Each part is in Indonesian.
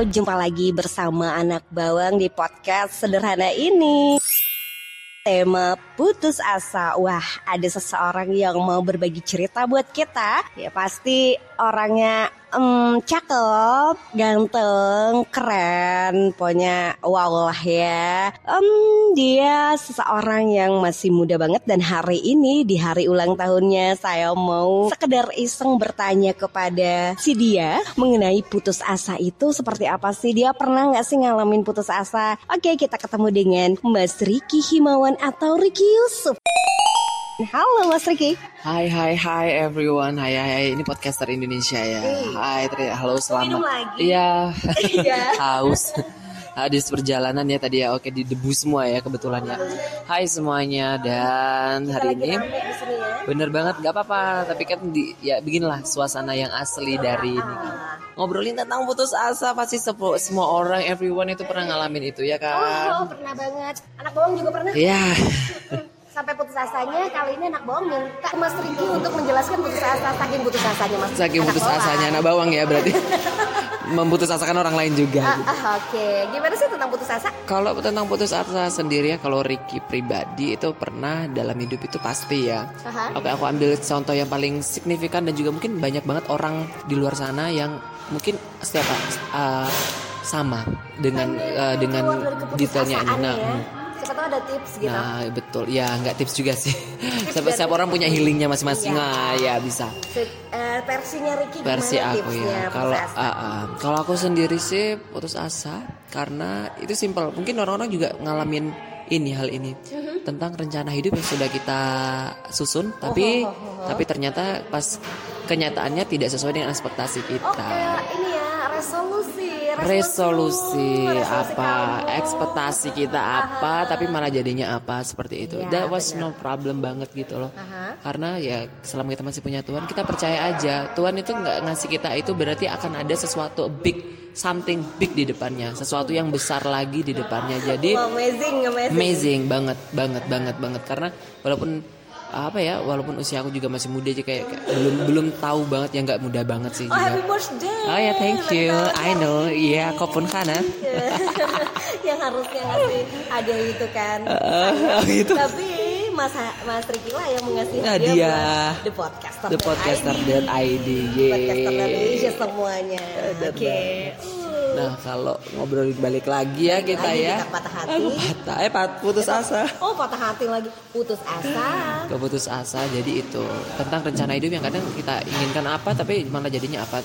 jumpa lagi bersama anak bawang di podcast sederhana ini. Tema putus asa. Wah, ada seseorang yang mau berbagi cerita buat kita. Ya pasti orangnya um, cakep, ganteng, keren, pokoknya wow lah ya. Um, dia seseorang yang masih muda banget dan hari ini di hari ulang tahunnya saya mau sekedar iseng bertanya kepada si dia mengenai putus asa itu seperti apa sih? Dia pernah nggak sih ngalamin putus asa? Oke, kita ketemu dengan Mas Riki Himawan atau Riki Yusuf. Halo Mas Riki. Hai hai hai everyone. Hai hai, hai. ini podcaster Indonesia ya. Hai, Tri. Halo selamat. minum lagi? Iya. Iya. Haus. Habis perjalanan ya tadi ya. Oke, di debu semua ya kebetulan ya. Hai semuanya dan hari ini ya. bener banget nggak apa-apa tapi kan di, ya beginilah suasana yang asli dari ini kan. ngobrolin tentang putus asa pasti sepo- semua orang everyone itu pernah ngalamin itu ya Oh, kan pernah banget. Anak bawang juga pernah. ya Sampai putus asanya kali ini anak bawang minta Mas Riki untuk menjelaskan putus asa saking putus asanya Mas. saking Anak putus bawang. asanya anak bawang ya berarti memputus asakan orang lain juga Ah, ah, Oke, gimana sih tentang putus asa? Kalau tentang putus asa sendiri ya, kalau Ricky pribadi itu pernah dalam hidup itu pasti ya. Aha. Oke, aku ambil contoh yang paling signifikan dan juga mungkin banyak banget orang di luar sana yang mungkin setiap uh, sama dengan uh, dengan detailnya ini. Nah, ya. Siapa tahu ada tips gitu. nah betul. Ya nggak tips juga sih. Setiap, setiap orang punya healingnya masing-masing. Iya. Nah, ya bisa. Eh, versinya Ricky Versi aku ya. Kalau ah, ah. kalau aku sendiri sih putus asa karena itu simpel. Mungkin orang-orang juga ngalamin ini hal ini Mhm. tentang rencana hidup yang sudah kita susun, tapi Oh, oh, oh, oh. tapi ternyata pas kenyataannya tidak sesuai dengan ekspektasi Oh, kita. kayak ini ya, resolusi. Resolusi resolusi apa, kamu. ekspektasi kita apa, tapi malah jadinya apa seperti itu. Iya, That was benar. no problem banget gitu loh. Aha. Karena ya selama kita masih punya Tuhan, kita percaya aja. Tuhan itu nggak ngasih kita itu berarti akan ada sesuatu big, something big di depannya, sesuatu yang besar lagi di depannya. Jadi amazing, amazing. amazing banget, banget, banget, banget. Karena walaupun apa ya, walaupun usia aku juga masih muda aja kayak, kayak belum belum tahu banget ya nggak muda banget sih Oh, happy birthday. Oh ya, thank you. I know. Iya, kau pun kana. yang harusnya ngasih ada itu kan. gitu. Tapi Mas Mas Riki lah yang mengasih Hadiah. buat The Podcaster. The podcaster.id. Yeay. Podcaster Indonesia semuanya. Oke. Nah, kalau ngobrol balik lagi ya kita lagi ya. kita. Aku patah, eh pat, putus asa. Oh patah hati lagi putus asa. Keputus asa jadi itu tentang rencana hidup yang kadang kita inginkan apa tapi malah jadinya apa.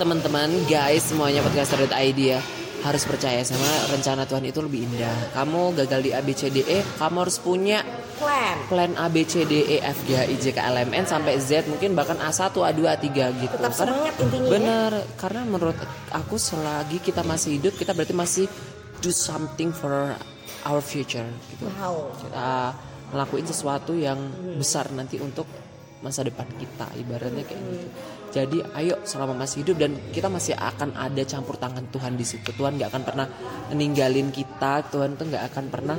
Teman-teman, guys, semuanya podcaster.id ya harus percaya sama rencana Tuhan itu lebih indah. Kamu gagal di ABCDE, kamu harus punya Plan. plan A B C D E F G H I J K L M N sampai Z mungkin bahkan A1 A2 A3 gitu. Tetap semangat intinya ya. Bener, karena menurut aku selagi kita masih hidup kita berarti masih do something for our future gitu. Wow. Kita ngelakuin sesuatu yang besar nanti untuk masa depan kita ibaratnya kayak gitu. Jadi ayo selama masih hidup dan kita masih akan ada campur tangan Tuhan di situ. Tuhan nggak akan pernah meninggalin kita. Tuhan tuh nggak akan pernah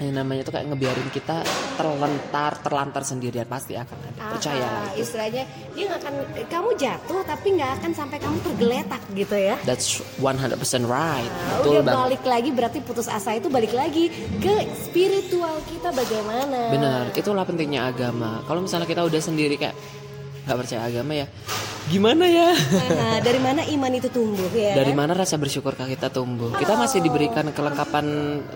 yang namanya tuh kayak ngebiarin kita terlentar terlantar sendirian pasti akan ada. Percaya Ah, istilahnya dia nggak akan kamu jatuh tapi nggak akan sampai kamu tergeletak gitu ya. that's 100% right. Nah, betul udah bang balik lagi berarti putus asa itu balik lagi ke spiritual kita bagaimana. benar itulah pentingnya agama. Kalau misalnya kita udah sendiri kayak nggak percaya agama ya gimana ya Nah, dari mana iman itu tumbuh ya? dari mana rasa bersyukur kita tumbuh kita masih diberikan kelengkapan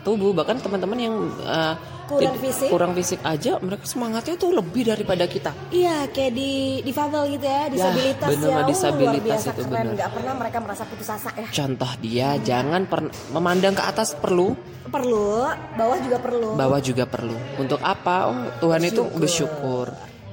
tubuh bahkan teman-teman yang uh, Kurang fisik. kurang fisik aja mereka semangatnya tuh lebih daripada kita Iya, kayak di difabel gitu ya, disabilitas bener, ya. Uh, disabilitas luar biasa itu keren. bener. Nggak pernah mereka merasa putus asa ya. contoh dia jangan pernah memandang ke atas perlu Perlu, bawah juga perlu. bawah juga perlu untuk apa oh Tuhan itu Bersyukur. bersyukur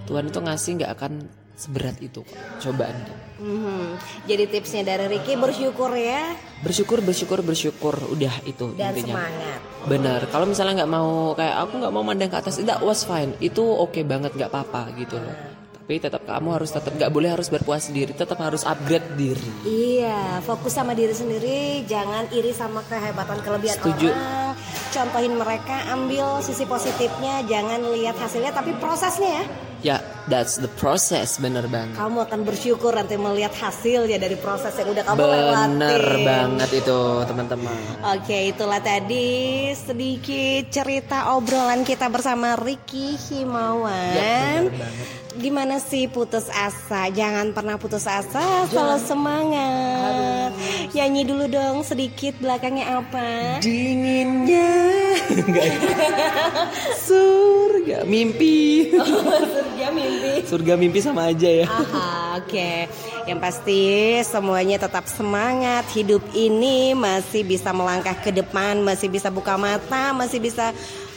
Tuhan itu ngasih nggak akan seberat itu cobaan. Mhm. Jadi tipsnya dari Ricky bersyukur ya bersyukur bersyukur bersyukur udah itu dan intinya semangat. benar kalau misalnya nggak mau kayak aku nggak mau mandang ke atas that was fine itu oke banget nggak apa-apa gitu loh tapi tetap kamu harus tetap nggak boleh harus berpuas diri tetap harus upgrade diri Iya, fokus sama diri sendiri, jangan iri sama kehebatan kelebihan Setuju. orang. Contohin mereka, ambil sisi positifnya, jangan lihat hasilnya tapi prosesnya ya. ya That's the process, bener banget. Kamu akan bersyukur nanti melihat hasilnya dari proses yang udah kamu Bener lewatin. banget itu teman-teman. Oke, itulah tadi sedikit cerita obrolan kita bersama Ricky Himawan. Ya, bener banget. Gimana sih putus asa? Jangan pernah putus asa, selalu semangat. Nyanyi dulu dong sedikit belakangnya apa? Dinginnya Mimpi. Surga mimpi. Surga mimpi sama aja ya. Oke. Yang pasti semuanya tetap semangat. Hidup ini masih bisa melangkah ke depan, masih bisa buka mata, masih bisa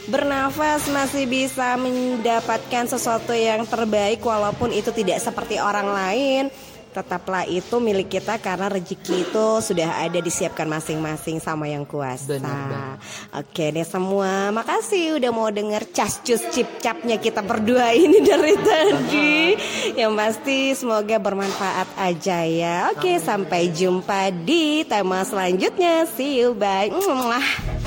bernafas, masih bisa mendapatkan sesuatu yang terbaik walaupun itu tidak seperti orang lain. Tetaplah itu milik kita karena rezeki itu sudah ada disiapkan masing-masing sama yang kuasa. Benar. Oke deh semua, makasih udah mau denger cascus cip capnya kita berdua ini dari tadi. Yang pasti semoga bermanfaat aja ya. Oke, sampai jumpa di tema selanjutnya. See you bye. Mwah.